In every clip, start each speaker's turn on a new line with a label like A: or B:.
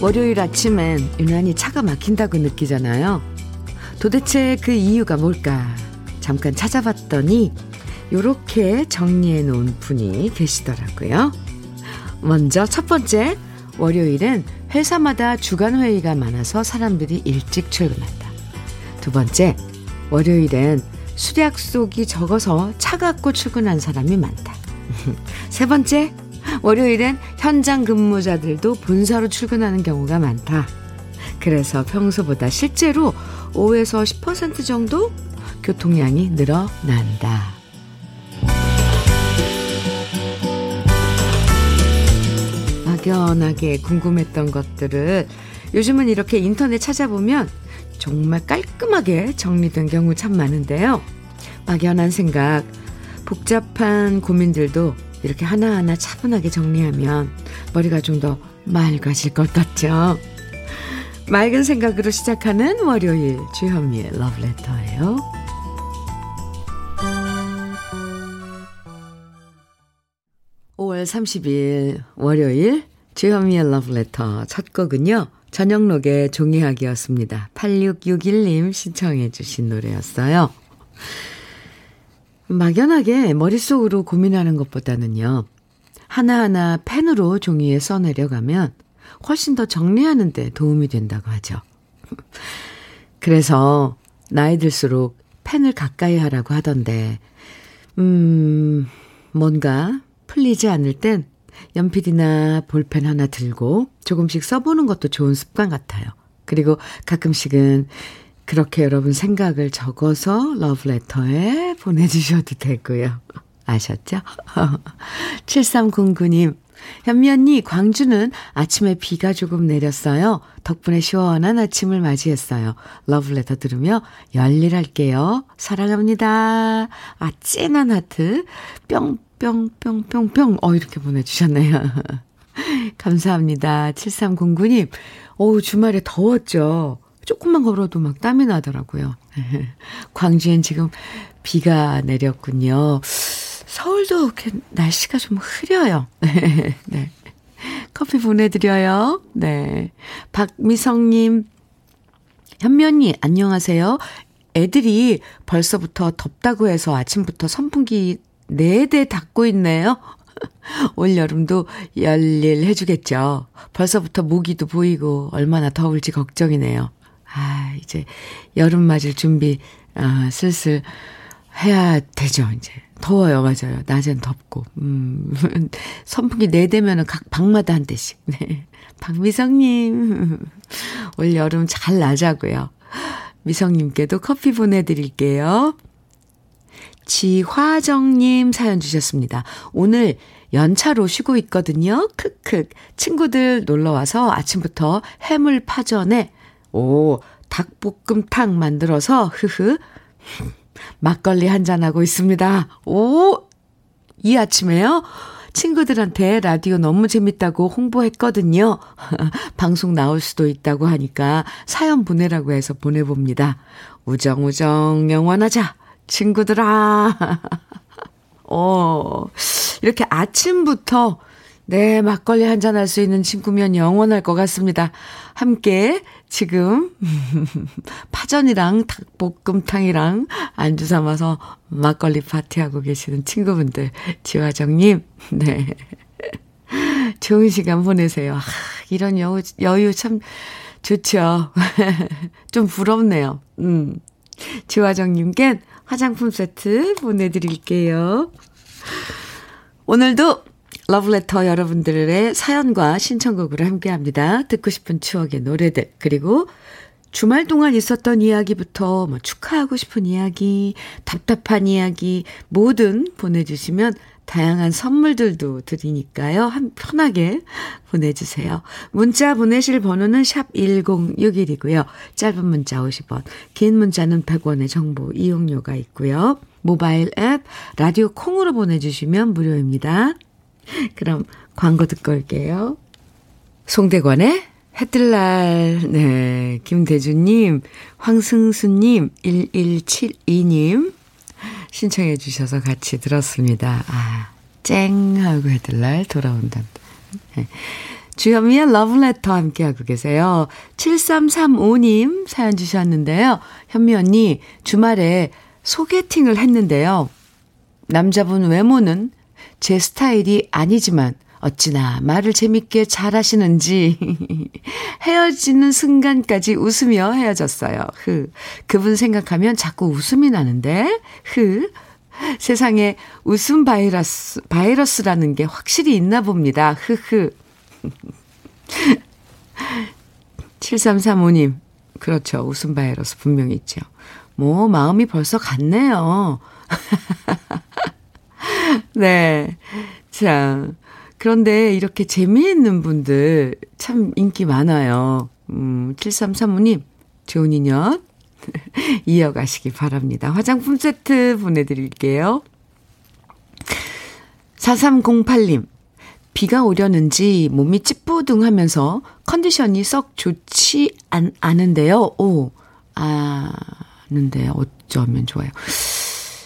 A: 월요일 아침엔 유난히 차가 막힌다고 느끼잖아요. 도대체 그 이유가 뭘까? 잠깐 찾아봤더니 요렇게 정리해 놓은 분이 계시더라고요. 먼저 첫 번째, 월요일엔 회사마다 주간 회의가 많아서 사람들이 일찍 출근한다. 두 번째, 월요일엔 술 약속이 적어서 차 갖고 출근한 사람이 많다. 세 번째, 월요일엔 현장 근무자들도 본사로 출근하는 경우가 많다. 그래서 평소보다 실제로 5에서 10% 정도 교통량이 늘어난다. 막연하게 궁금했던 것들을 요즘은 이렇게 인터넷 찾아보면 정말 깔끔하게 정리된 경우 참 많은데요. 막연한 생각, 복잡한 고민들도 이렇게 하나하나 차분하게 정리하면 머리가 좀 더 맑아질 것 같죠. 맑은 생각으로 시작하는 월요일 주현미의 러브레터예요. 5월 30일 월요일 주현미의 러브레터 첫 곡은요. 저녁록의 종이학이었습니다. 8661님 신청해 주신 노래였어요. 막연하게 머릿속으로 고민하는 것보다는요. 하나하나 펜으로 종이에 써내려가면 훨씬 더 정리하는 데 도움이 된다고 하죠. 그래서 나이 들수록 펜을 가까이 하라고 하던데, 음, 뭔가 풀리지 않을 땐 연필이나 볼펜 하나 들고 조금씩 써보는 것도 좋은 습관 같아요. 그리고 가끔씩은 그렇게 여러분 생각을 적어서 러브레터에 보내주셔도 되고요. 아셨죠? 7309님, 현미 언니, 광주는 아침에 비가 조금 내렸어요. 덕분에 시원한 아침을 맞이했어요. 러브레터 들으며 열일할게요. 사랑합니다. 아, 찐한 하트. 뿅 뿅뿅뿅뿅. 어, 이렇게 보내주셨네요. 감사합니다. 7309님. 어우, 주말에 더웠죠? 조금만 걸어도 막 땀이 나더라고요. 광주엔 지금 비가 내렸군요. 서울도 이렇게 날씨가 좀 흐려요. 네. 커피 보내드려요. 네. 박미성님, 현면이 안녕하세요. 애들이 벌써부터 덥다고 해서 아침부터 선풍기 4대 닫고 있네요. 올 여름도 열일 해주겠죠. 벌써부터 모기도 보이고 얼마나 더울지 걱정이네요. 아, 이제 여름 맞을 준비, 아, 슬슬 해야 되죠, 이제. 더워요, 맞아요. 낮엔 덥고. 음, 선풍기 4대면은 각 방마다 한 대씩. 네. 박미성님, 올 여름 잘 나자고요. 미성님께도 커피 보내드릴게요. 지화정님 사연 주셨습니다. 오늘 연차로 쉬고 있거든요. 크크. 친구들 놀러 와서 아침부터 해물 파전에 오, 닭볶음탕 만들어서, 흐흐, 막걸리 한잔하고 있습니다. 오, 이 아침에요? 친구들한테 라디오 너무 재밌다고 홍보했거든요. 방송 나올 수도 있다고 하니까 사연 보내라고 해서 보내봅니다. 우정우정 영원하자, 친구들아. 어, 이렇게 아침부터 네, 막걸리 한잔 할 수 있는 친구면 영원할 것 같습니다. 함께 지금 파전이랑 닭볶음탕이랑 안주 삼아서 막걸리 파티하고 계시는 친구분들, 지화정님, 네. 좋은 시간 보내세요. 아, 이런 여유, 여유 참 좋죠. 좀 부럽네요. 음. 지화정님께 화장품 세트 보내드릴게요. 오늘도 러브레터 여러분들의 사연과 신청곡으로 함께 합니다. 듣고 싶은 추억의 노래들, 그리고 주말 동안 있었던 이야기부터 뭐 축하하고 싶은 이야기, 답답한 이야기 뭐든 보내주시면 다양한 선물들도 드리니까요. 한 편하게 보내주세요. 문자 보내실 번호는 샵 1061이고요. 짧은 문자 50원, 긴 문자는 100원의 정보 이용료가 있고요. 모바일 앱 라디오 콩으로 보내주시면 무료입니다. 그럼 광고 듣고 올게요. 송대관의 해뜰날, 네, 김대주님, 황승수님, 1172님, 신청해 주셔서 같이 들었습니다. 아, 쨍! 하고 해뜰날 돌아온다. 네. 주현미의 러브레터 함께하고 계세요. 7335님 사연 주셨는데요. 현미 언니, 주말에 소개팅을 했는데요. 남자분 외모는 제 스타일이 아니지만 어찌나 말을 재밌게 잘 하시는지 헤어지는 순간까지 웃으며 헤어졌어요. 흐. 그분 생각하면 자꾸 웃음이 나는데 흐. 세상에 웃음 바이러스 바이러스라는 게 확실히 있나 봅니다. 흐흐. 7335님. 그렇죠. 웃음 바이러스 분명히 있죠. 뭐 마음이 벌써 갔네요. 네. 자, 그런데 이렇게 재미있는 분들 참 인기 많아요. 음, 7335님, 좋은 인연 이어가시기 바랍니다. 화장품 세트 보내드릴게요. 4308님, 비가 오려는지 몸이 찌뿌둥하면서 컨디션이 썩 좋지 않, 않은데요. 오, 아는데 어쩌면 좋아요.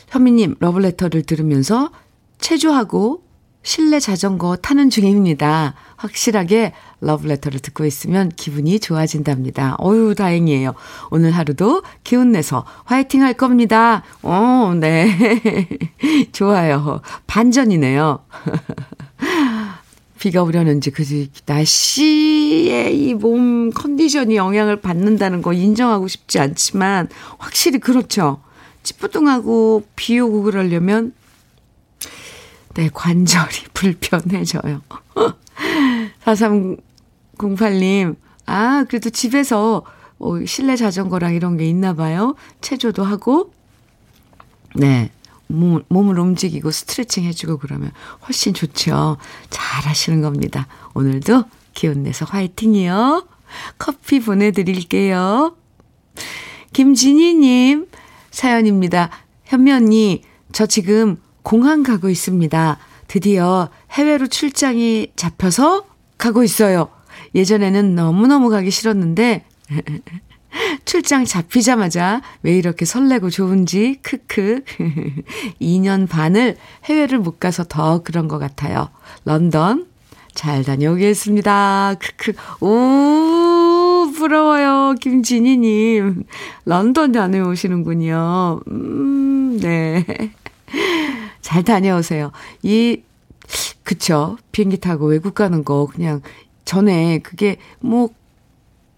A: 현미님, 러블레터를 들으면서 체조하고 실내 자전거 타는 중입니다. 확실하게 러브레터를 듣고 있으면 기분이 좋아진답니다. 어유 다행이에요. 오늘 하루도 기운 내서 화이팅 할 겁니다. 어, 네. 좋아요. 반전이네요. 비가 오려는지 그 날씨의 이 몸 컨디션이 영향을 받는다는 거 인정하고 싶지 않지만 확실히 그렇죠. 찌뿌둥하고 비 오고 그러려면 네, 관절이 불편해져요. 4308님, 아, 그래도 집에서 뭐 실내 자전거랑 이런 게 있나 봐요. 체조도 하고, 네, 몸, 몸을 움직이고 스트레칭 해주고 그러면 훨씬 좋죠. 잘 하시는 겁니다. 오늘도 기운 내서 화이팅이요. 커피 보내드릴게요. 김진희님 사연입니다. 현미 언니, 저 지금 공항 가고 있습니다. 드디어 해외로 출장이 잡혀서 가고 있어요. 예전에는 너무너무 가기 싫었는데, 출장 잡히자마자 왜 이렇게 설레고 좋은지, 크크. 2년 반을 해외를 못 가서 더 그런 것 같아요. 런던, 잘 다녀오겠습니다. 크크. 오, 부러워요. 김진희님. 런던 다녀오시는군요. 음, 네. 잘 다녀오세요. 이, 그쵸. 비행기 타고 외국 가는 거 그냥 전에 그게 뭐,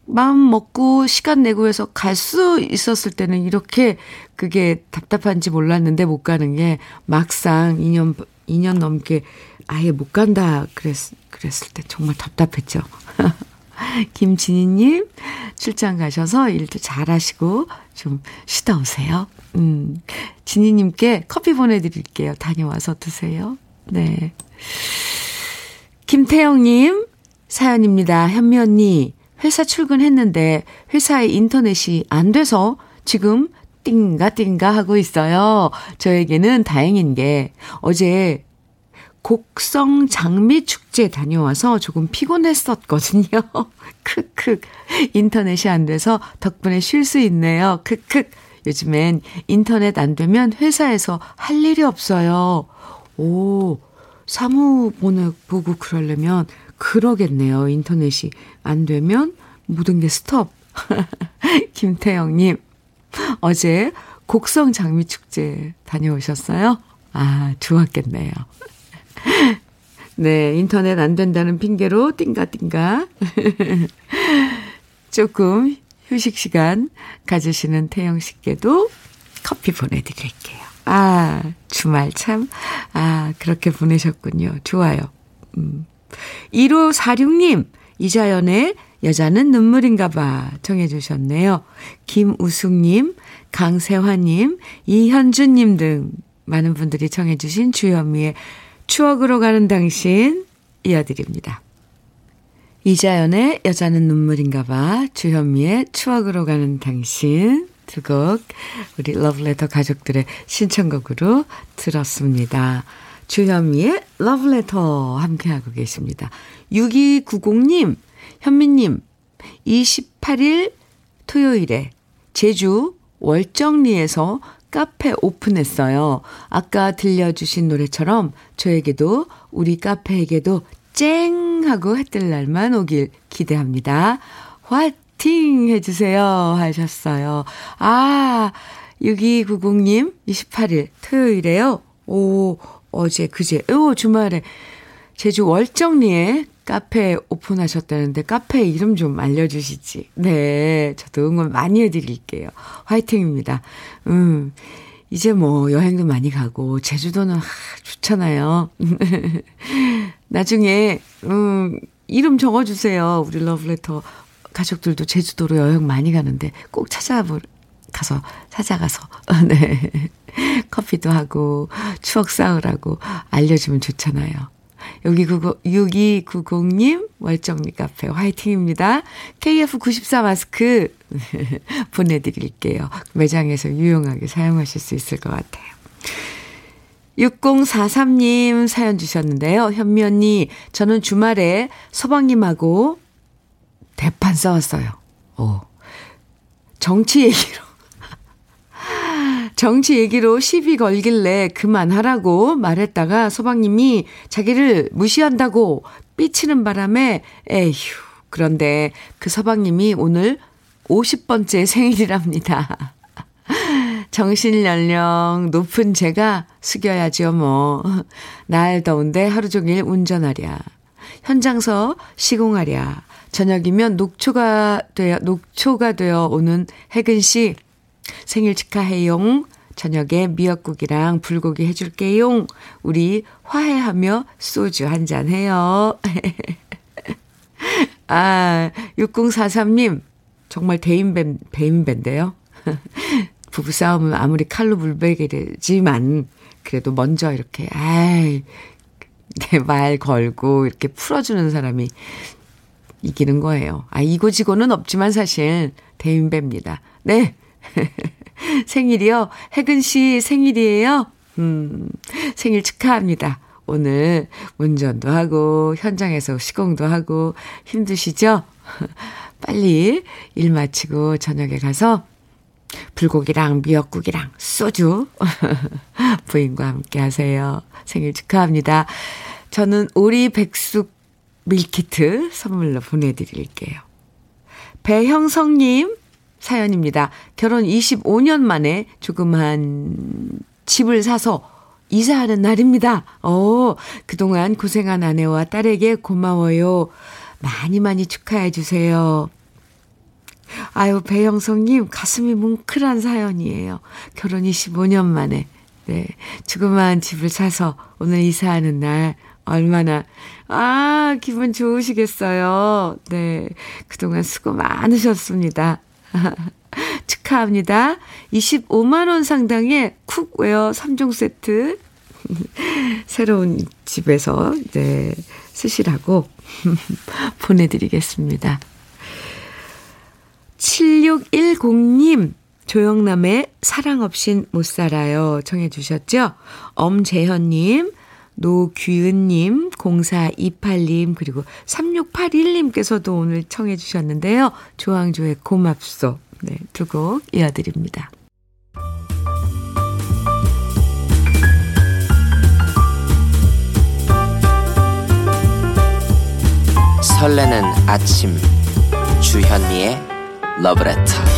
A: 마음 먹고 시간 내고 해서 갈 수 있었을 때는 이렇게 그게 답답한지 몰랐는데 못 가는 게 막상 2년, 2년 넘게 아예 못 간다 그랬, 그랬을 때 정말 답답했죠. 김진희님, 출장 가셔서 일도 잘 하시고 좀 쉬다 오세요. 음, 진희님께 커피 보내드릴게요. 다녀와서 드세요. 네. 김태영님, 사연입니다. 현미 언니, 회사 출근했는데 회사에 인터넷이 안 돼서 지금 띵가 띵가 하고 있어요. 저에게는 다행인 게 어제 곡성 장미 축제 다녀와서 조금 피곤했었거든요. 크크. 인터넷이 안 돼서 덕분에 쉴 수 있네요. 크크. 요즘엔 인터넷 안 되면 회사에서 할 일이 없어요. 오, 사무 보내, 보고 그러려면 그러겠네요. 인터넷이 안 되면 모든 게 스톱. 김태영님, 어제 곡성 장미축제 다녀오셨어요? 아, 좋았겠네요. 네, 인터넷 안 된다는 핑계로 띵가띵가. 조금 휴식 시간 가지시는 태영 씨께도 커피 보내드릴게요. 아, 주말 참, 아, 그렇게 보내셨군요. 좋아요. 음. 1546님, 이자연의 여자는 눈물인가 봐 정해 주셨네요. 김우숙님, 강세화님, 이현주님 등 많은 분들이 청해 주신 주현미의 추억으로 가는 당신 이어드립니다. 이자연의 여자는 눈물인가 봐 주현미의 추억으로 가는 당신 두 곡 우리 러브레터 가족들의 신청곡으로 들었습니다. 주현미의 러브레터 함께하고 계십니다. 6290님, 현미님, 28일 토요일에 제주 월정리에서 카페 오픈했어요. 아까 들려주신 노래처럼 저에게도 우리 카페에게도 쨍 하고 해뜰 날만 오길 기대합니다. 화이팅 해주세요 하셨어요. 아, 6290님 28일 토요일에요. 오, 어제, 그제, 오, 주말에 제주 월정리에 카페 오픈하셨다는데 카페 이름 좀 알려주시지. 네, 저도 응원 많이 해드릴게요. 화이팅입니다. 음, 이제 뭐 여행도 많이 가고 제주도는 하, 좋잖아요. 나중에 음, 이름 적어주세요. 우리 러브레터 가족들도 제주도로 여행 많이 가는데 꼭 찾아보 가서 찾아가서 네 커피도 하고 추억 쌓으라고 알려주면 좋잖아요. 여기 6290님 월정리 카페 화이팅입니다. KF94 마스크 보내드릴게요. 매장에서 유용하게 사용하실 수 있을 것 같아요. 6043님 사연 주셨는데요. 현미 언니, 저는 주말에 서방님하고 대판 싸웠어요. 오. 정치 얘기로. 정치 얘기로 시비 걸길래 그만하라고 말했다가 서방님이 자기를 무시한다고 삐치는 바람에 에휴. 그런데 그 서방님이 오늘 50번째 생일이랍니다. 정신 연령 높은 제가 숙여야죠, 뭐. 날 더운데 하루 종일 운전하랴. 현장서 시공하랴. 저녁이면 녹초가 되어, 녹초가 되어 오는 혜근 씨. 생일 축하해용. 저녁에 미역국이랑 불고기 해줄게용. 우리 화해하며 소주 한 잔 해요. 아, 6043님. 정말 대인배, 대인배인데요. 부부싸움은 아무리 칼로 물베기지만, 그래도 먼저 이렇게, 아이, 내말 걸고 이렇게 풀어주는 사람이 이기는 거예요. 아, 이고지고는 없지만 사실 대인배입니다. 네. 생일이요? 혜근 씨 생일이에요? 음, 생일 축하합니다. 오늘 운전도 하고, 현장에서 시공도 하고, 힘드시죠? 빨리 일 마치고 저녁에 가서 불고기랑 미역국이랑 소주 부인과 함께 하세요. 생일 축하합니다. 저는 오리 백숙 밀키트 선물로 보내드릴게요. 배형성님 사연입니다. 결혼 25년 만에 조그만 집을 사서 이사하는 날입니다. 어, 그동안 고생한 아내와 딸에게 고마워요. 많이 많이 축하해 주세요. 아유, 배영성님, 가슴이 뭉클한 사연이에요. 결혼 25년 만에, 네, 조그만 집을 사서 오늘 이사하는 날, 얼마나, 아, 기분 좋으시겠어요. 네, 그동안 수고 많으셨습니다. 축하합니다. 25만원 상당의 cookware 3종 세트. 새로운 집에서, 네, 쓰시라고 보내드리겠습니다. 7610님, 조영남의 사랑 없인 못 살아요. 청해 주셨죠? 엄재현님, 노규은님, 0428님, 그리고 3681님께서도 오늘 청해 주셨는데요. 조항조의 고맙소. 네, 두 곡 이어드립니다.
B: 설레는 아침 주현미의 러브레터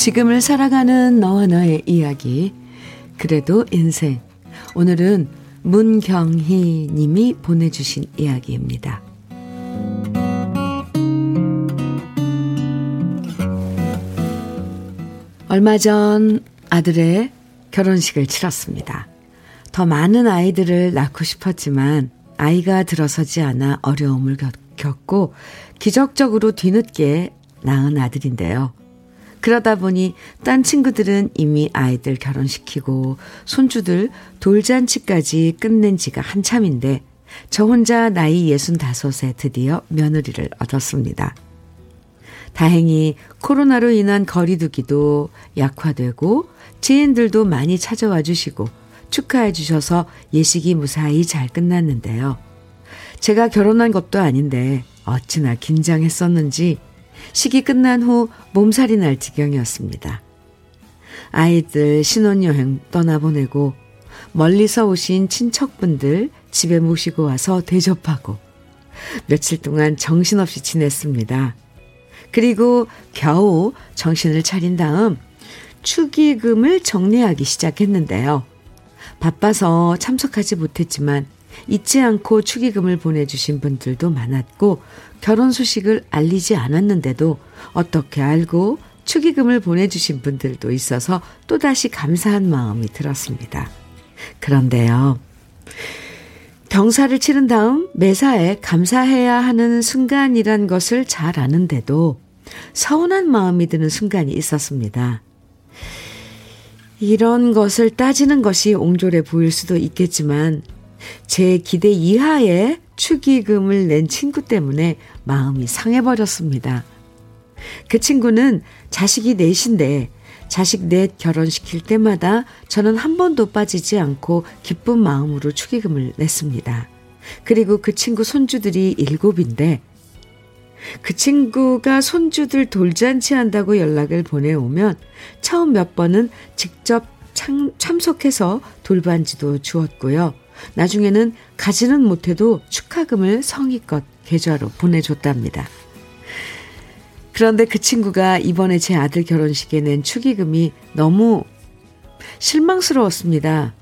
A: 지금을 살아가는 너와 너의 이야기 그래도 인생 오늘은 문경희 님이 보내주신 이야기입니다. 얼마 전 아들의 결혼식을 치렀습니다. 더 많은 아이들을 낳고 싶었지만 아이가 들어서지 않아 어려움을 겪고 기적적으로 뒤늦게 낳은 아들인데요. 그러다 보니 딴 친구들은 이미 아이들 결혼시키고 손주들 돌잔치까지 끝낸 지가 한참인데 저 혼자 나이 65에 드디어 며느리를 얻었습니다. 다행히 코로나로 인한 거리두기도 약화되고 지인들도 많이 찾아와 주시고 축하해 주셔서 예식이 무사히 잘 끝났는데요. 제가 결혼한 것도 아닌데 어찌나 긴장했었는지 식이 끝난 후 몸살이 날 지경이었습니다. 아이들 신혼여행 떠나보내고 멀리서 오신 친척분들 집에 모시고 와서 대접하고 며칠 동안 정신없이 지냈습니다. 그리고 겨우 정신을 차린 다음 축의금을 정리하기 시작했는데요. 바빠서 참석하지 못했지만 잊지 않고 축의금을 보내주신 분들도 많았고 결혼 소식을 알리지 않았는데도 어떻게 알고 축의금을 보내주신 분들도 있어서 또다시 감사한 마음이 들었습니다. 그런데요. 경사를 치른 다음 매사에 감사해야 하는 순간이란 것을 잘 아는데도 서운한 마음이 드는 순간이 있었습니다. 이런 것을 따지는 것이 옹졸해 보일 수도 있겠지만 제 기대 이하의 축의금을 낸 친구 때문에 마음이 상해버렸습니다. 그 친구는 자식이 넷인데 자식 넷 결혼시킬 때마다 저는 한 번도 빠지지 않고 기쁜 마음으로 축의금을 냈습니다. 그리고 그 친구 손주들이 일곱인데 그 친구가 손주들 돌잔치 한다고 연락을 보내오면 처음 몇 번은 직접 참, 참석해서 돌반지도 주었고요. 나중에는 가지는 못해도 축하금을 성의껏 계좌로 보내줬답니다. 그런데 그 친구가 이번에 제 아들 결혼식에 낸 축의금이 너무 실망스러웠습니다.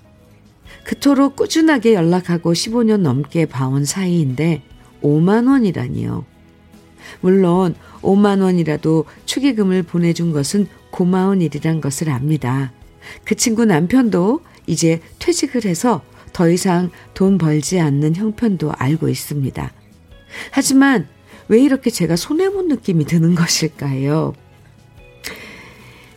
A: 그토록 꾸준하게 연락하고 15년 넘게 봐온 사이인데 5만 원이라니요. 물론 5만 원이라도 축의금을 보내준 것은 고마운 일이란 것을 압니다. 그 친구 남편도 이제 퇴직을 해서 더 이상 돈 벌지 않는 형편도 알고 있습니다. 하지만 왜 이렇게 제가 손해본 느낌이 드는 것일까요?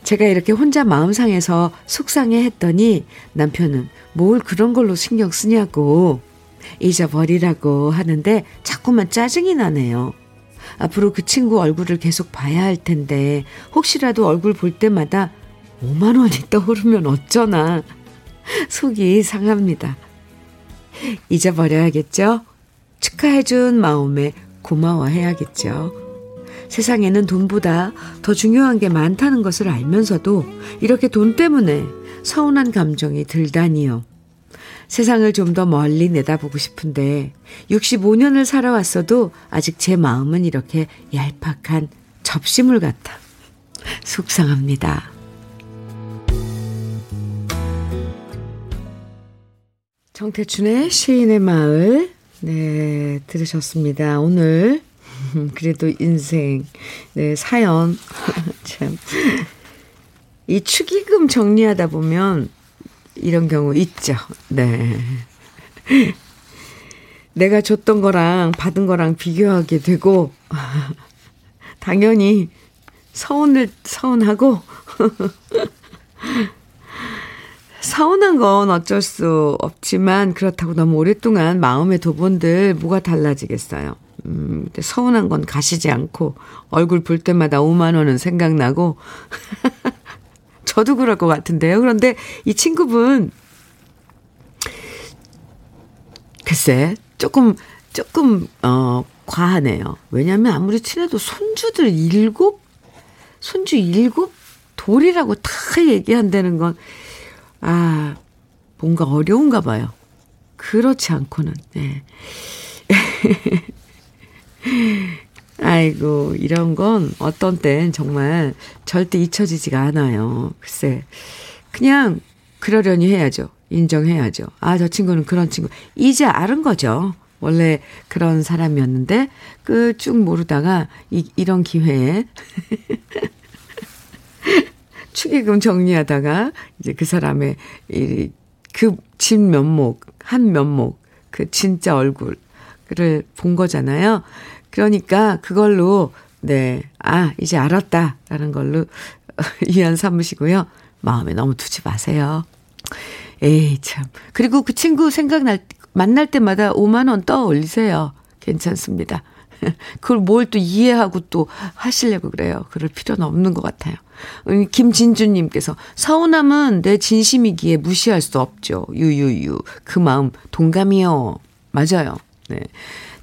A: 제가 이렇게 혼자 마음 상해서 속상해 했더니 남편은 뭘 그런 걸로 신경 쓰냐고 잊어버리라고 하는데 자꾸만 짜증이 나네요. 앞으로 그 친구 얼굴을 계속 봐야 할 텐데 혹시라도 얼굴 볼 때마다 5만 원이 떠오르면 어쩌나 속이 상합니다. 잊어버려야겠죠? 축하해준 마음에 고마워해야겠죠. 세상에는 돈보다 더 중요한 게 많다는 것을 알면서도 이렇게 돈 때문에 서운한 감정이 들다니요. 세상을 좀 더 멀리 내다보고 싶은데 65년을 살아왔어도 아직 제 마음은 이렇게 얄팍한 접시물 같아. 속상합니다. 정태춘의 시인의 마을 네, 들으셨습니다. 오늘, 그래도 인생, 네, 사연. 참. 이 축의금 정리하다 보면 이런 경우 있죠. 네. 내가 줬던 거랑 받은 거랑 비교하게 되고, 당연히 서운을, 서운하고, 서운한 건 어쩔 수 없지만 그렇다고 너무 오랫동안 마음의 도본들 뭐가 달라지겠어요. 음, 서운한 건 가시지 않고 얼굴 볼 때마다 5만 원은 생각나고 저도 그럴 것 같은데요. 그런데 이 친구분 글쎄 조금 조금 어 과하네요. 왜냐하면 아무리 친해도 손주들 일곱 손주 일곱 돌이라고 다 얘기한다는 건 아, 뭔가 어려운가 봐요. 그렇지 않고는, 네. 아이고, 이런 건 어떤 땐 정말 절대 잊혀지지가 않아요. 글쎄. 그냥 그러려니 해야죠. 인정해야죠. 아, 저 친구는 그런 친구. 이제 알은 거죠. 원래 그런 사람이었는데, 그 쭉 모르다가 이, 이런 기회에 축의금 정리하다가 이제 그 사람의 이그 면목, 한 면목, 그 진짜 얼굴을 본 거잖아요. 그러니까 그걸로 네, 아, 이제 알았다 라는 걸로 이해한 삼으시고요. 마음에 너무 두지 마세요. 에이, 참. 그리고 그 친구 생각날, 만날 때마다 5만원 떠 올리세요. 괜찮습니다. 그걸 뭘 또 이해하고 또 하시려고 그래요. 그럴 필요는 없는 것 같아요. 음, 김진주님께서 서운함은 내 진심이기에 무시할 수 없죠. 유유유. 그 마음 동감이요. 맞아요. 네.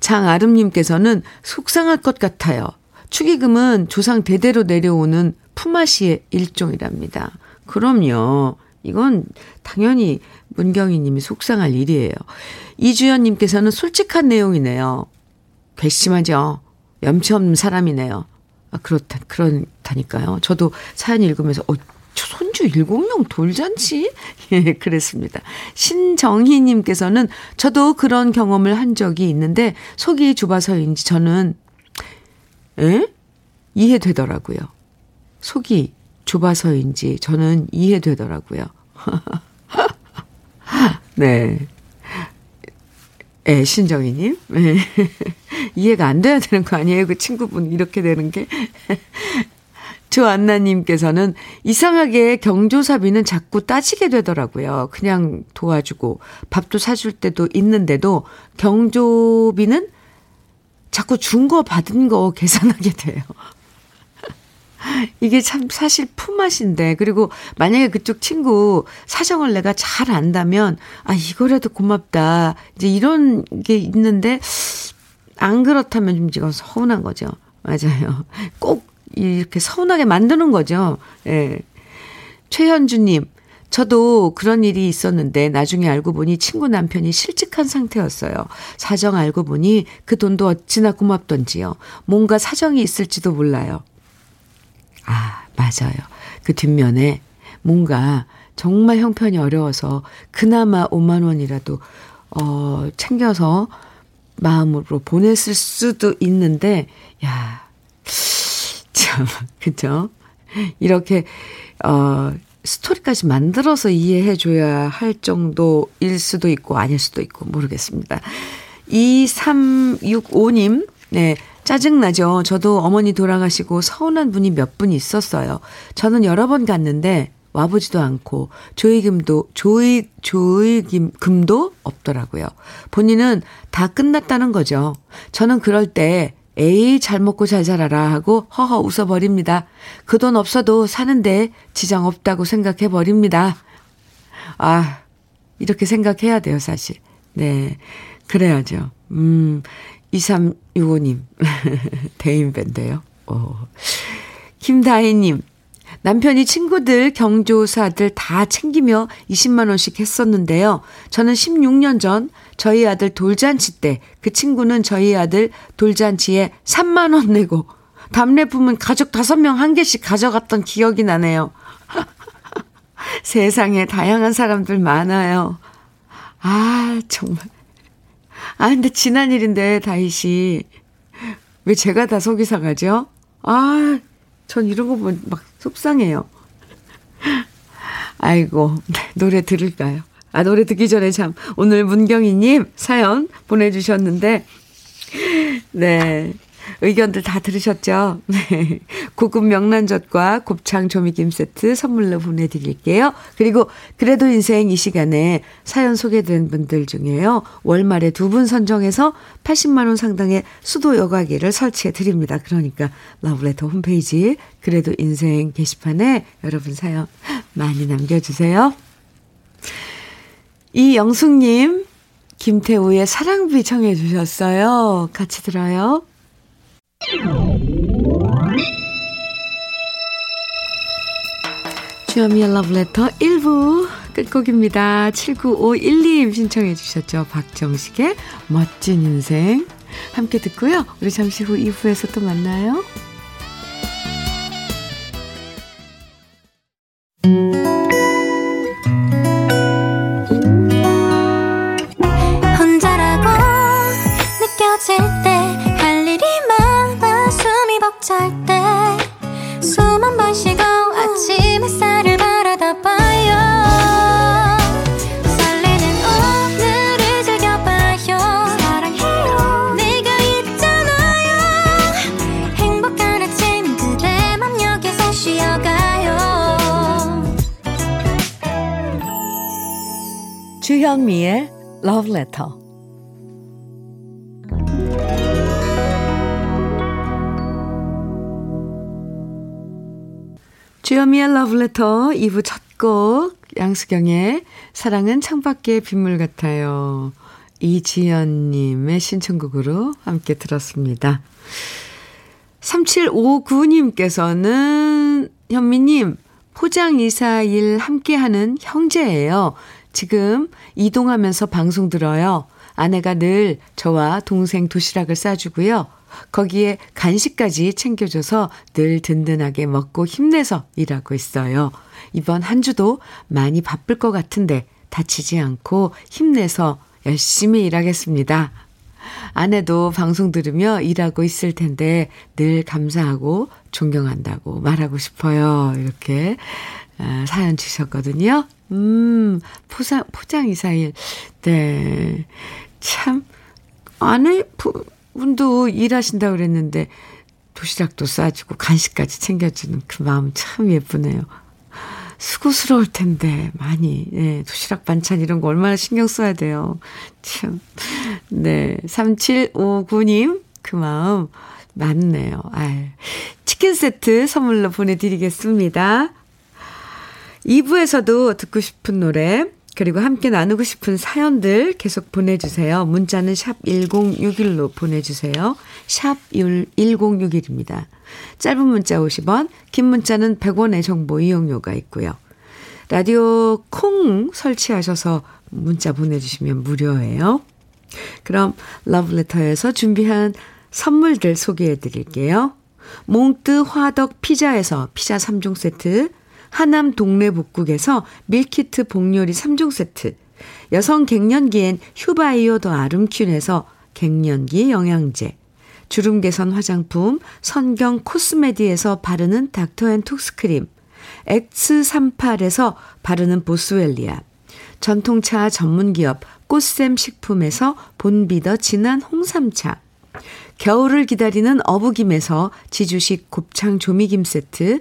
A: 장아름님께서는 속상할 것 같아요. 축의금은 조상 대대로 내려오는 품앗이의 일종이랍니다. 그럼요. 이건 당연히 문경희 님이 속상할 일이에요. 이주연 님께서는 솔직한 내용이네요. 괘씸하죠. 염치 없는 사람이네요. 아, 그렇다, 그렇다니까요. 저도 사연 읽으면서, 어, 손주 106 돌잔치? 예, 그랬습니다. 신정희님께서는 저도 그런 경험을 한 적이 있는데 속이 좁아서인지 저는, 에? 이해되더라고요. 속이 좁아서인지 저는 이해되더라고요. 네. 예, 신정희님. 네. 이해가 안 돼야 되는 거 아니에요? 그 친구분 이렇게 되는 게. 조안나님께서는 이상하게 경조사비는 자꾸 따지게 되더라고요. 그냥 도와주고 밥도 사줄 때도 있는데도 경조비는 자꾸 준 거 받은 거 계산하게 돼요. 이게 참 사실 품맛인데 그리고 만약에 그쪽 친구 사정을 내가 잘 안다면 아 이거라도 고맙다 이제 이런 게 있는데 안 그렇다면 좀 지금 서운한 거죠 맞아요 꼭 이렇게 서운하게 만드는 거죠 예 최현주님 저도 그런 일이 있었는데 나중에 알고 보니 친구 남편이 실직한 상태였어요. 사정 알고 보니 그 돈도 어찌나 고맙던지요. 뭔가 사정이 있을지도 몰라요. 아, 맞아요. 그 뒷면에 뭔가 정말 형편이 어려워서 그나마 5만 원이라도 어 챙겨서 마음으로 보냈을 수도 있는데 야. 참, 그죠? 이렇게 어 스토리까지 만들어서 이해해 줘야 할 정도일 수도 있고 아닐 수도 있고 모르겠습니다. 2365님, 네. 짜증나죠. 저도 어머니 돌아가시고 서운한 분이 몇 분 있었어요. 저는 여러 번 갔는데 와보지도 않고 조의금도 조의 조의금도 없더라고요. 본인은 다 끝났다는 거죠. 저는 그럴 때 에이 잘 먹고 잘 살아라 하고 허허 웃어버립니다. 그 돈 없어도 사는데 지장 없다고 생각해 버립니다. 아 이렇게 생각해야 돼요 사실. 네 그래야죠. 음 2365님, 대인배인데요. 오. 김다희님, 남편이 친구들, 경조사들 다 챙기며 20만원씩 했었는데요. 저는 16년 전 저희 아들 돌잔치 때 그 친구는 저희 아들 돌잔치에 3만원 내고 답례품은 가족 5명 한 개씩 가져갔던 기억이 나네요. 세상에 다양한 사람들 많아요. 아, 정말. 아, 근데 지난 일인데, 다희 씨. 왜 제가 다 속이 상하죠? 아, 전 이런 거 보면 막 속상해요. 아이고, 노래 들을까요? 아, 노래 듣기 전에 참, 오늘 문경희님 사연 보내주셨는데, 네. 의견들 다 들으셨죠? 네. 고급 명란젓과 곱창 조미김 세트 선물로 보내드릴게요. 그리고 그래도 인생 이 시간에 사연 소개된 분들 중에요. 월말에 두 분 선정해서 80만원 상당의 수도 여과기를 설치해 드립니다. 그러니까 러브레터 홈페이지 그래도 인생 게시판에 여러분 사연 많이 남겨주세요. 이영숙님, 김태우의 사랑비 청해 주셨어요. 같이 들어요. 주현미의 러브레터 1부 끝곡입니다. 7951님 신청해 주셨죠. 박정식의 멋진 인생 함께 듣고요. 우리 잠시 후 2부에서 또 만나요. Letter 2부 첫 곡 양수경의 사랑은 창밖의 빗물 같아요. 이지연님의 신청곡으로 함께 들었습니다. 3759님께서는 현미님 포장 이사 일 함께 하는 형제예요. 지금 이동하면서 방송 들어요. 아내가 늘 저와 동생 도시락을 싸주고요. 거기에 간식까지 챙겨줘서 늘 든든하게 먹고 힘내서 일하고 있어요. 이번 한 주도 많이 바쁠 것 같은데 다치지 않고 힘내서 열심히 일하겠습니다. 아내도 방송 들으며 일하고 있을 텐데 늘 감사하고 존경한다고 말하고 싶어요. 이렇게 아, 사연 주셨거든요. 음, 포장, 포장 이사일. 네. 참, 아내 분도 일하신다고 그랬는데, 도시락도 싸주고 간식까지 챙겨주는 그 마음 참 예쁘네요. 수고스러울 텐데, 많이. 네, 도시락 반찬 이런 거 얼마나 신경 써야 돼요. 참. 네. 3759님, 그 마음 맞네요. 아유. 치킨 세트 선물로 보내 드리겠습니다. 2부에서도 듣고 싶은 노래, 그리고 함께 나누고 싶은 사연들 계속 보내주세요. 문자는 샵 1061로 보내주세요. 샵 1061입니다. 짧은 문자 50원, 긴 문자는 100원의 정보 이용료가 있고요. 라디오 콩 설치하셔서 문자 보내주시면 무료예요. 그럼 러브레터에서 준비한 선물들 소개해 드릴게요. 몽뜨 화덕 피자에서 피자 3종 세트, 하남 동네 복국에서 밀키트 복요리 3종 세트, 여성 갱년기엔 휴바이오 더 아름퀸에서 갱년기 영양제, 주름 개선 화장품 선경 코스메디에서 바르는 닥터앤톡스크림, X38에서 바르는 보스웰리아, 전통차 전문기업 꽃샘 식품에서 본비더 진한 홍삼차, 겨울을 기다리는 어부김에서 지주식 곱창 조미김 세트,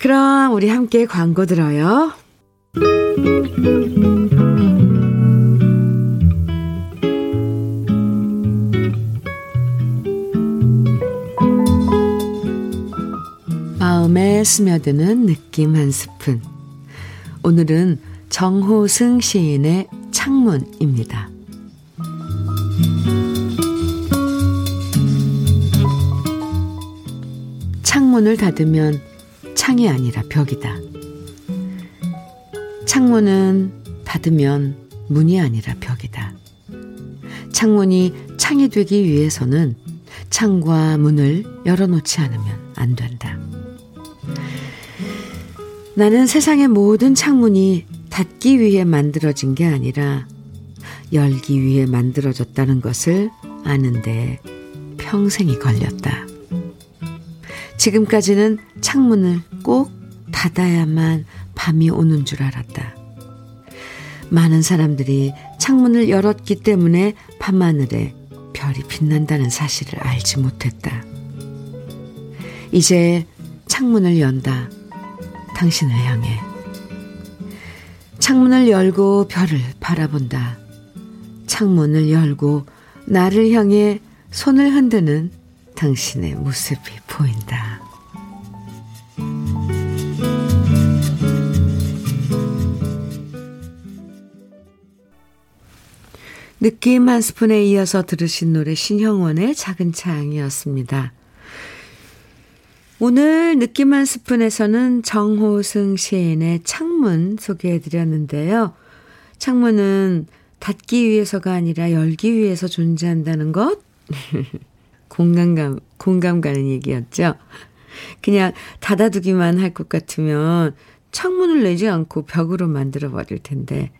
A: 그럼 우리 함께 광고 들어요. 마음에 스며드는 느낌 한 스푼. 오늘은 정호승 시인의 창문입니다. 창문을 닫으면 창이 아니라 벽이다. 창문은 닫으면 문이 아니라 벽이다. 창문이 창이 되기 위해서는 창과 문을 열어놓지 않으면 안 된다. 나는 세상의 모든 창문이 닫기 위해 만들어진 게 아니라 열기 위해 만들어졌다는 것을 아는데 평생이 걸렸다. 지금까지는 창문을 꼭 닫아야만 밤이 오는 줄 알았다. 많은 사람들이 창문을 열었기 때문에 밤하늘에 별이 빛난다는 사실을 알지 못했다. 이제 창문을 연다. 당신을 향해. 창문을 열고 별을 바라본다. 창문을 열고 나를 향해 손을 흔드는 당신의 모습이 보인다. 느낌 한 스푼에 이어서 들으신 노래 신형원의 작은 창이었습니다. 오늘 느낌 한 스푼에서는 정호승 시인의 창문 소개해 드렸는데요. 창문은 닫기 위해서가 아니라 열기 위해서 존재한다는 것? 공감, 공감 가는 얘기였죠. 그냥 닫아두기만 할 것 같으면 창문을 내지 않고 벽으로 만들어 버릴 텐데,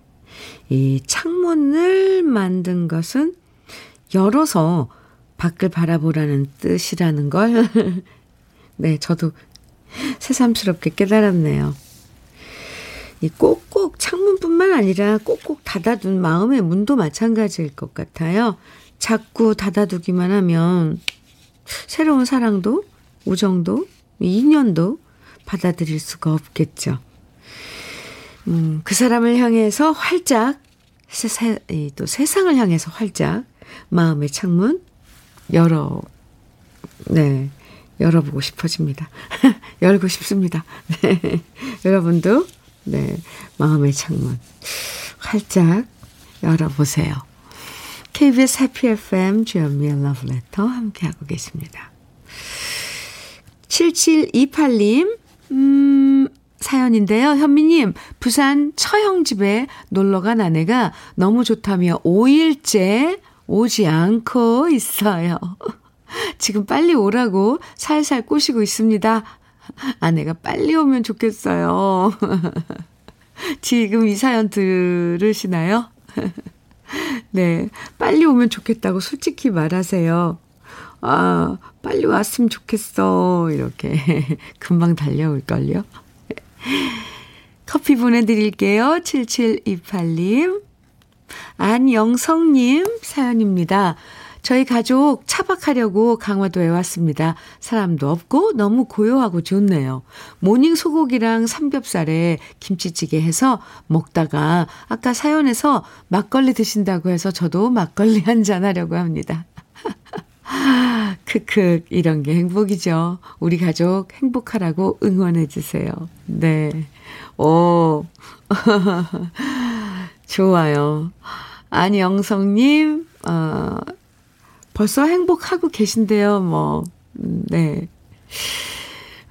A: 이 창문을 만든 것은 열어서 밖을 바라보라는 뜻이라는 걸, 네, 저도 새삼스럽게 깨달았네요. 이 꼭꼭 창문뿐만 아니라 꼭꼭 닫아둔 마음의 문도 마찬가지일 것 같아요. 자꾸 닫아두기만 하면 새로운 사랑도, 우정도, 인연도 받아들일 수가 없겠죠. 음, 그 사람을 향해서 활짝, 세, 세, 또 세상을 향해서 활짝 마음의 창문 열어, 네, 열어보고 싶어집니다. 열고 싶습니다. 네. 여러분도, 네, 마음의 창문 활짝 열어보세요. KBS 해피 FM 주연미의 러브레터 함께하고 계십니다. 7728님, 음, 사연인데요. 현미님, 부산 처형집에 놀러간 아내가 너무 좋다며 5일째 오지 않고 있어요. 지금 빨리 오라고 살살 꼬시고 있습니다. 아내가 빨리 오면 좋겠어요. 지금 이 사연 들으시나요? 네, 빨리 오면 좋겠다고 솔직히 말하세요. 아, 빨리 왔으면 좋겠어. 이렇게. 금방 달려올걸요. 커피 보내드릴게요. 7728님. 안영성님 사연입니다. 저희 가족 차박하려고 강화도에 왔습니다. 사람도 없고 너무 고요하고 좋네요. morning 소고기랑 삼겹살에 김치찌개 해서 먹다가 아까 사연에서 막걸리 드신다고 해서 저도 막걸리 한 잔 하려고 합니다. 크크, 이런 게 행복이죠. 우리 가족 행복하라고 응원해 주세요. 네. 오. 좋아요. 안영성님, 어, 벌써 행복하고 계신데요, 뭐. 네.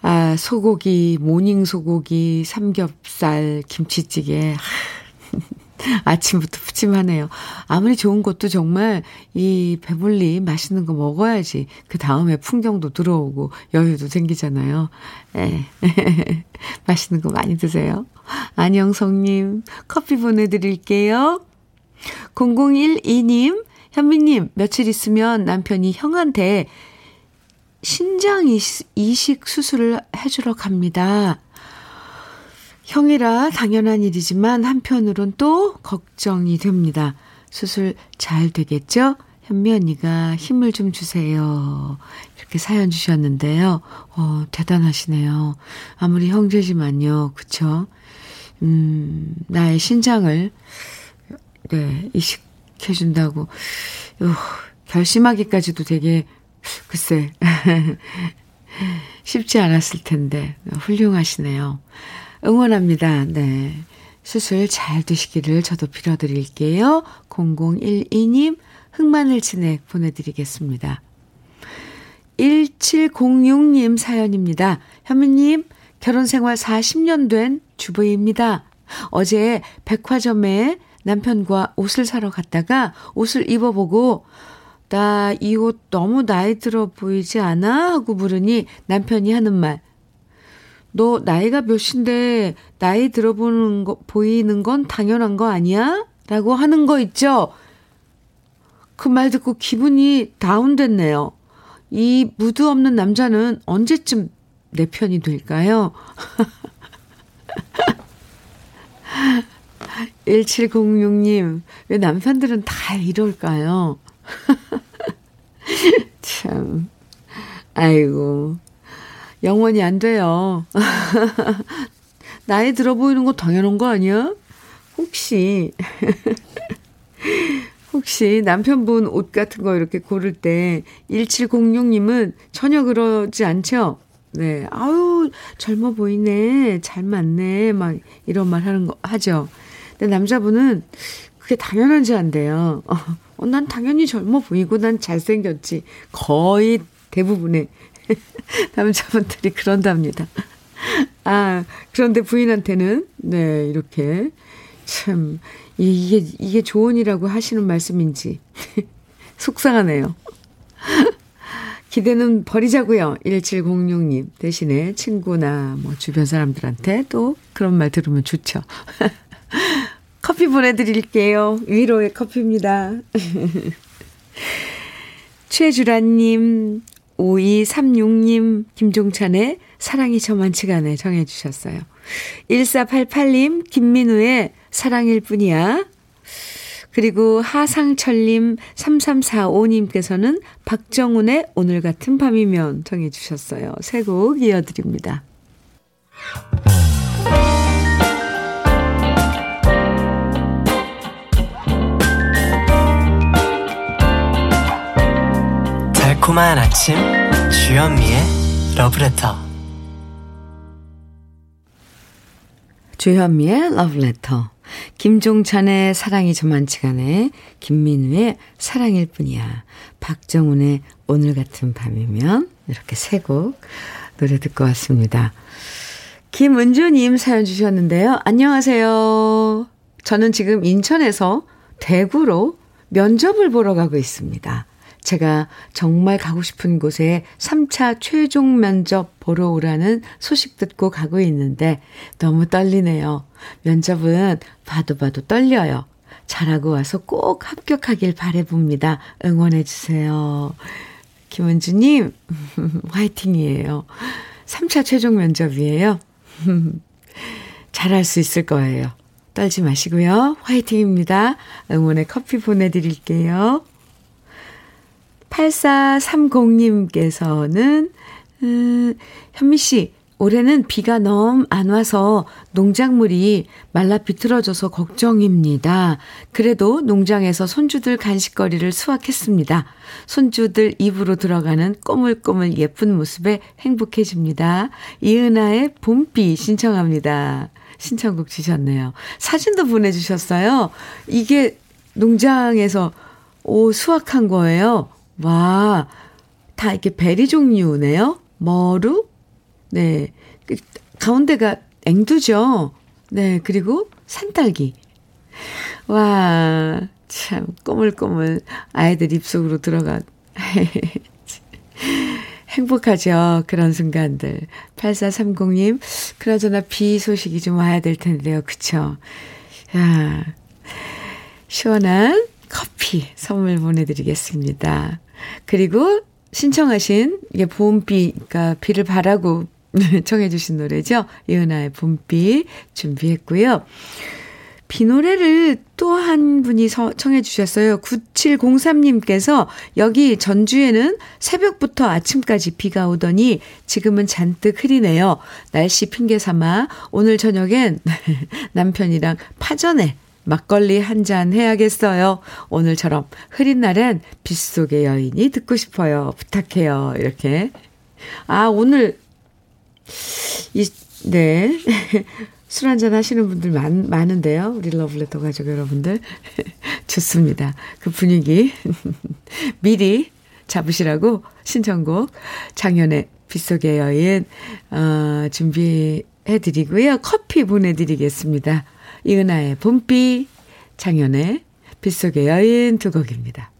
A: 아, 소고기, 모닝 소고기, 삼겹살, 김치찌개. 아침부터 푸짐하네요. 아무리 좋은 것도 정말 이 배불리 맛있는 거 먹어야지. 그 다음에 풍경도 들어오고 여유도 생기잖아요. 에. 맛있는 거 많이 드세요. 안영성님, 커피 보내드릴게요. 0012님, 현미님, 며칠 있으면 남편이 형한테 신장 이식 수술을 해주러 갑니다. 형이라 당연한 일이지만 한편으론 또 걱정이 됩니다. 수술 잘 되겠죠? 현미 언니가 힘을 좀 주세요. 이렇게 사연 주셨는데요. 어, 대단하시네요. 아무리 형제지만요. 그쵸? 음, 나의 신장을, 네, 이식 해준다고, 어, 결심하기까지도 되게, 글쎄, 쉽지 않았을 텐데, 훌륭하시네요. 응원합니다. 네. 수술 잘 되시기를 저도 빌어드릴게요. 0012님 흑마늘 진액 보내드리겠습니다. 1706님 사연입니다. 현미님, 결혼 생활 40년 된 주부입니다. 어제 백화점에 남편과 옷을 사러 갔다가 옷을 입어보고 나 이 옷 너무 나이 들어 보이지 않아? 하고 물으니 남편이 하는 말. 너 나이가 몇인데 나이 들어 보는 거, 보이는 건 당연한 거 아니야? 라고 하는 거 있죠? 그 말 듣고 기분이 다운됐네요. 이 무드 없는 남자는 언제쯤 내 편이 될까요? 1706님, 왜 남편들은 다 이럴까요? 참, 아이고, 영원히 안 돼요. 나이 들어 보이는 거 당연한 거 아니야? 혹시, 혹시 남편분 옷 같은 거 이렇게 고를 때 1706님은 전혀 그러지 않죠? 네. 아유, 젊어 보이네. 잘 맞네. 막 이런 말 하는 거, 하죠. 근데 남자분은 그게 당연한지 안 돼요. 어, 난 당연히 젊어 보이고 난 잘생겼지. 거의 대부분의 남자분들이 그런답니다. 아, 그런데 부인한테는, 네, 이렇게, 참, 이게, 이게 조언이라고 하시는 말씀인지, 속상하네요. 기대는 버리자고요. 1706님. 대신에 친구나 뭐 주변 사람들한테 또 그런 말 들으면 좋죠. 커피 보내드릴게요. 위로의 커피입니다. 최주라님, 5236님, 김종찬의 사랑이 저만치가 않네 정해주셨어요. 1488님, 김민우의 사랑일 뿐이야. 그리고 하상철님, 3345님께서는 박정훈의 오늘 같은 밤이면 정해주셨어요. 새곡 이어드립니다.
B: 달콤한 아침 주현미의 러브레터
A: 주현미의 러브레터 김종찬의 사랑이 저만치가 네 김민우의 사랑일 뿐이야 박정훈의 오늘 같은 밤이면 이렇게 세 곡 노래 듣고 왔습니다. 김은주님 사연 주셨는데요. 안녕하세요. 저는 지금 인천에서 대구로 면접을 보러 가고 있습니다. 제가 정말 가고 싶은 곳에 3차 최종 면접 보러 오라는 소식 듣고 가고 있는데 너무 떨리네요. 면접은 봐도 봐도 떨려요. 잘하고 와서 꼭 합격하길 바래봅니다. 응원해주세요. 김은주님, 화이팅이에요. 3차 최종 면접이에요. 잘할 수 있을 거예요. 떨지 마시고요. 화이팅입니다. 응원의 커피 보내드릴게요. 8430님께서는, 음, 현미 씨, 올해는 비가 너무 안 와서 농작물이 말라 비틀어져서 걱정입니다. 그래도 농장에서 손주들 간식거리를 수확했습니다. 손주들 입으로 들어가는 꼬물꼬물 예쁜 모습에 행복해집니다. 이은아의 봄비 신청합니다. 신청곡 주셨네요. 사진도 보내주셨어요. 이게 농장에서 오, 수확한 거예요. 와, 다 이렇게 베리 종류네요. 머루? 네. 그 가운데가 앵두죠. 네. 그리고 산딸기. 와, 참, 꼬물꼬물 아이들 입속으로 들어가. 행복하죠. 그런 순간들. 8430님, 그나저나 비 소식이 좀 와야 될 텐데요. 그쵸? 야, 시원한 커피 선물 보내드리겠습니다. 그리고 신청하신 이게 봄비, 그러니까 비를 바라고 청해 주신 노래죠. 이은아의 봄비 준비했고요. 비 노래를 또 한 분이 청해 주셨어요. 9703님께서 여기 전주에는 새벽부터 아침까지 비가 오더니 지금은 잔뜩 흐리네요. 날씨 핑계 삼아 오늘 저녁엔 남편이랑 파전에 막걸리 한 잔 해야겠어요. 오늘처럼 흐린 날엔 빗속의 여인이 듣고 싶어요. 부탁해요. 이렇게. 아, 오늘, 이, 네. 술 한잔 하시는 분들 많, 많은데요. 우리 러블레터 가족 여러분들. 좋습니다. 그 분위기. 미리 잡으시라고 신청곡 장현의 빗속의 여인, 어, 준비해 드리고요. 커피 보내드리겠습니다. 이은아의 봄비, 장현의 빗속의 여인 두 곡입니다.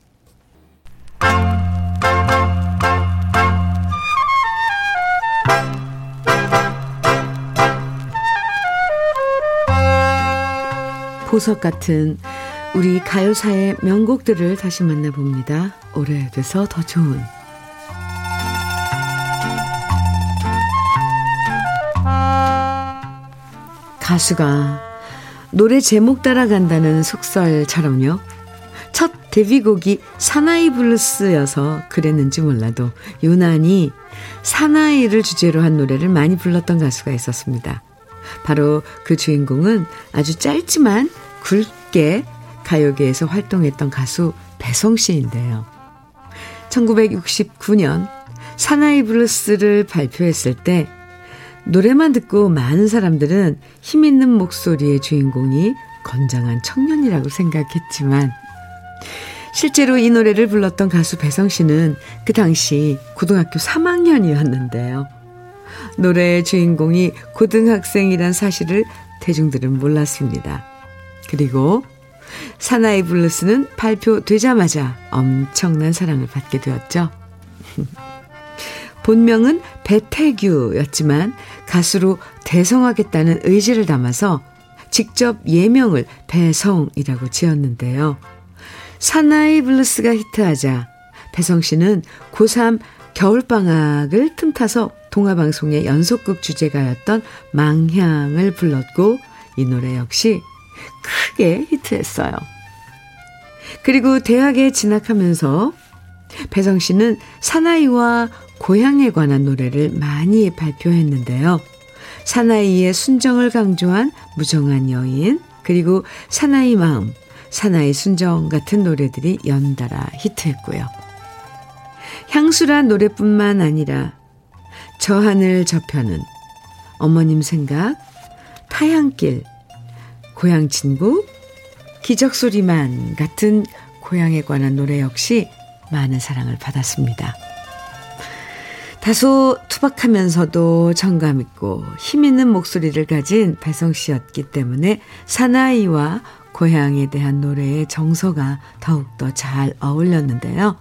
A: 보석 같은 우리 가요사의 명곡들을 다시 만나봅니다. 오래돼서 더 좋은 가수가 노래 제목 따라간다는 속설처럼요. 첫 데뷔곡이 사나이 블루스여서 그랬는지 몰라도 유난히 사나이를 주제로 한 노래를 많이 불렀던 가수가 있었습니다. 바로 그 주인공은 아주 짧지만 굵게 가요계에서 활동했던 가수 배성 씨인데요. 1969년 사나이 블루스를 발표했을 때 노래만 듣고 많은 사람들은 힘 있는 목소리의 주인공이 건장한 청년이라고 생각했지만 실제로 이 노래를 불렀던 가수 배성 씨는 그 당시 고등학교 3학년이었는데요. 노래의 주인공이 고등학생이란 사실을 대중들은 몰랐습니다. 그리고 사나이 블루스는 발표되자마자 엄청난 사랑을 받게 되었죠. 본명은 배태규였지만 가수로 대성하겠다는 의지를 담아서 직접 예명을 배성이라고 지었는데요. 사나이 블루스가 히트하자 배성 씨는 고3 겨울방학을 틈타서 동화방송의 연속극 주제가였던 망향을 불렀고 이 노래 역시 크게 히트했어요. 그리고 대학에 진학하면서 배성 씨는 사나이와 고향에 관한 노래를 많이 발표했는데요. 사나이의 순정을 강조한 무정한 여인, 그리고 사나이 마음, 사나이 순정 같은 노래들이 연달아 히트했고요. 향수란 노래뿐만 아니라 저 하늘 저편은 어머님 생각, 타향길, 고향 친구, 기적소리만 같은 고향에 관한 노래 역시 많은 사랑을 받았습니다. 다소 투박하면서도 정감 있고 힘 있는 목소리를 가진 배성 씨였기 때문에 사나이와 고향에 대한 노래의 정서가 더욱더 잘 어울렸는데요.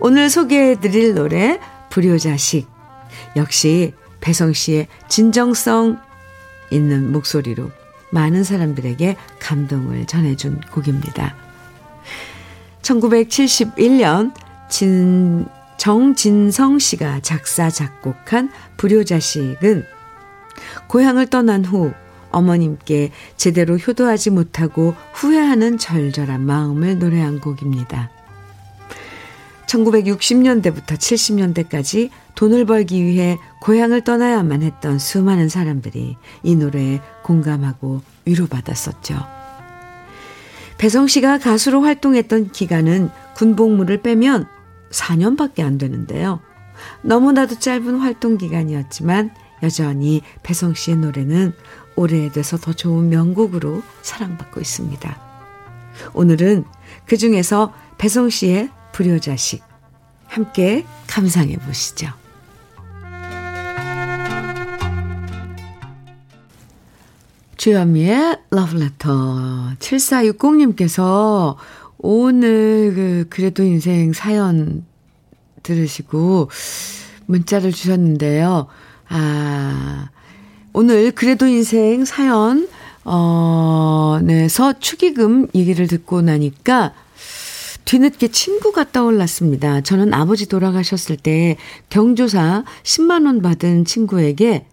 A: 오늘 소개해 드릴 노래 불효자식 역시 배성 씨의 진정성 있는 목소리로 많은 사람들에게 감동을 전해준 곡입니다. 1971년 진 정진성 씨가 작사, 작곡한 불효자식은 고향을 떠난 후 어머님께 제대로 효도하지 못하고 후회하는 절절한 마음을 노래한 곡입니다. 1960년대부터 70년대까지 돈을 벌기 위해 고향을 떠나야만 했던 수많은 사람들이 이 노래에 공감하고 위로받았었죠. 배성 씨가 가수로 활동했던 기간은 군복무를 빼면 4년밖에 안 되는데요. 너무나도 짧은 활동 기간이었지만 여전히 배성 씨의 노래는 오래돼서 더 좋은 명곡으로 사랑받고 있습니다. 오늘은 그 중에서 배성 씨의 불효자식 함께 감상해 보시죠. 주현미의 러브레터 7460님께서 오늘 그 그래도 인생 사연 들으시고 문자를 주셨는데요. 아, 오늘 그래도 인생 사연 어, 내서 축의금 얘기를 듣고 나니까 뒤늦게 친구가 떠올랐습니다. 저는 아버지 돌아가셨을 때 경조사 10만 원 받은 친구에게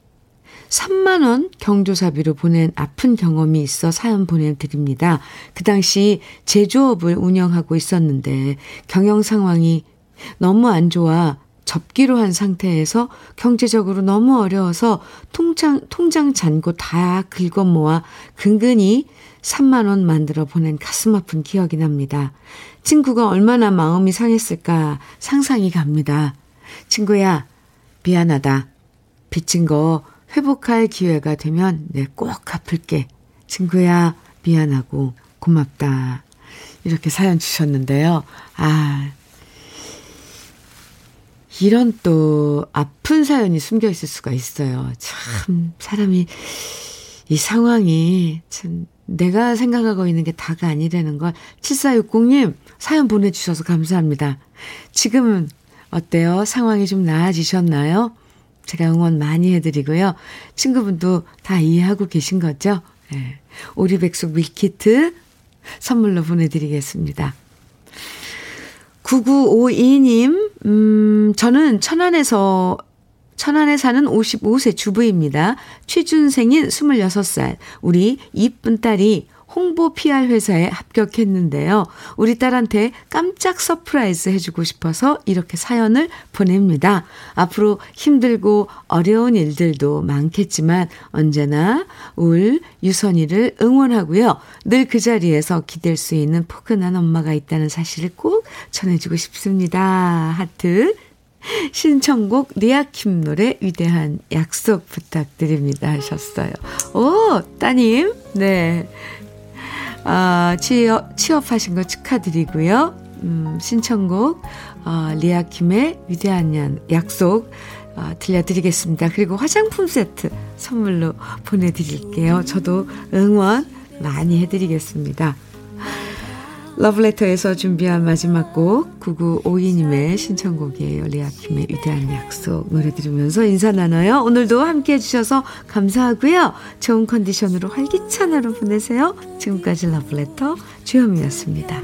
A: 3만원 경조사비로 보낸 아픈 경험이 있어 사연 보내드립니다. 그 당시 제조업을 운영하고 있었는데 경영 상황이 너무 안 좋아 접기로 한 상태에서 경제적으로 너무 어려워서 통장, 통장 잔고 다 긁어 모아 근근히 3만원 만들어 보낸 가슴 아픈 기억이 납니다. 친구가 얼마나 마음이 상했을까 상상이 갑니다. 친구야, 미안하다. 빚진 거 회복할 기회가 되면 내꼭 갚을게. 친구야, 미안하고 고맙다. 이렇게 사연 주셨는데요. 아, 이런 또 아픈 사연이 숨겨 있을 수가 있어요. 참, 사람이, 이 상황이 참, 내가 생각하고 있는 게 다가 아니라는 걸 7460님 사연 보내주셔서 감사합니다. 지금은 어때요? 상황이 좀 나아지셨나요? 제가 응원 많이 해드리고요. 친구분도 다 이해하고 계신 거죠? 네. 오리백숙 밀키트 선물로 보내드리겠습니다. 9952님, 음, 저는 천안에서 천안에 사는 55세 주부입니다. 취준생인 26살. 우리 이쁜 딸이 홍보 PR 회사에 합격했는데요. 우리 딸한테 깜짝 surprise 해주고 싶어서 이렇게 사연을 보냅니다. 앞으로 힘들고 어려운 일들도 많겠지만 언제나 울 유선이를 응원하고요. 늘 그 자리에서 기댈 수 있는 포근한 엄마가 있다는 사실을 꼭 전해주고 싶습니다. 하트. 신청곡 리아킴 노래 위대한 약속 부탁드립니다 하셨어요. 오, 따님. 네. 아, 취업, 취업하신 거 축하드리고요. 음, 신청곡, 어, 리아킴의 위대한 약속, 어, 들려드리겠습니다. 그리고 화장품 세트 선물로 보내드릴게요. 저도 응원 많이 해드리겠습니다. 러브레터에서 준비한 마지막 곡 9952님의 신청곡이에요. 리아킴의 위대한 약속 노래 들으면서 인사 나눠요. 오늘도 함께해 주셔서 감사하고요. 좋은 컨디션으로 활기찬 하루 보내세요. 지금까지 러브레터 주현미였습니다.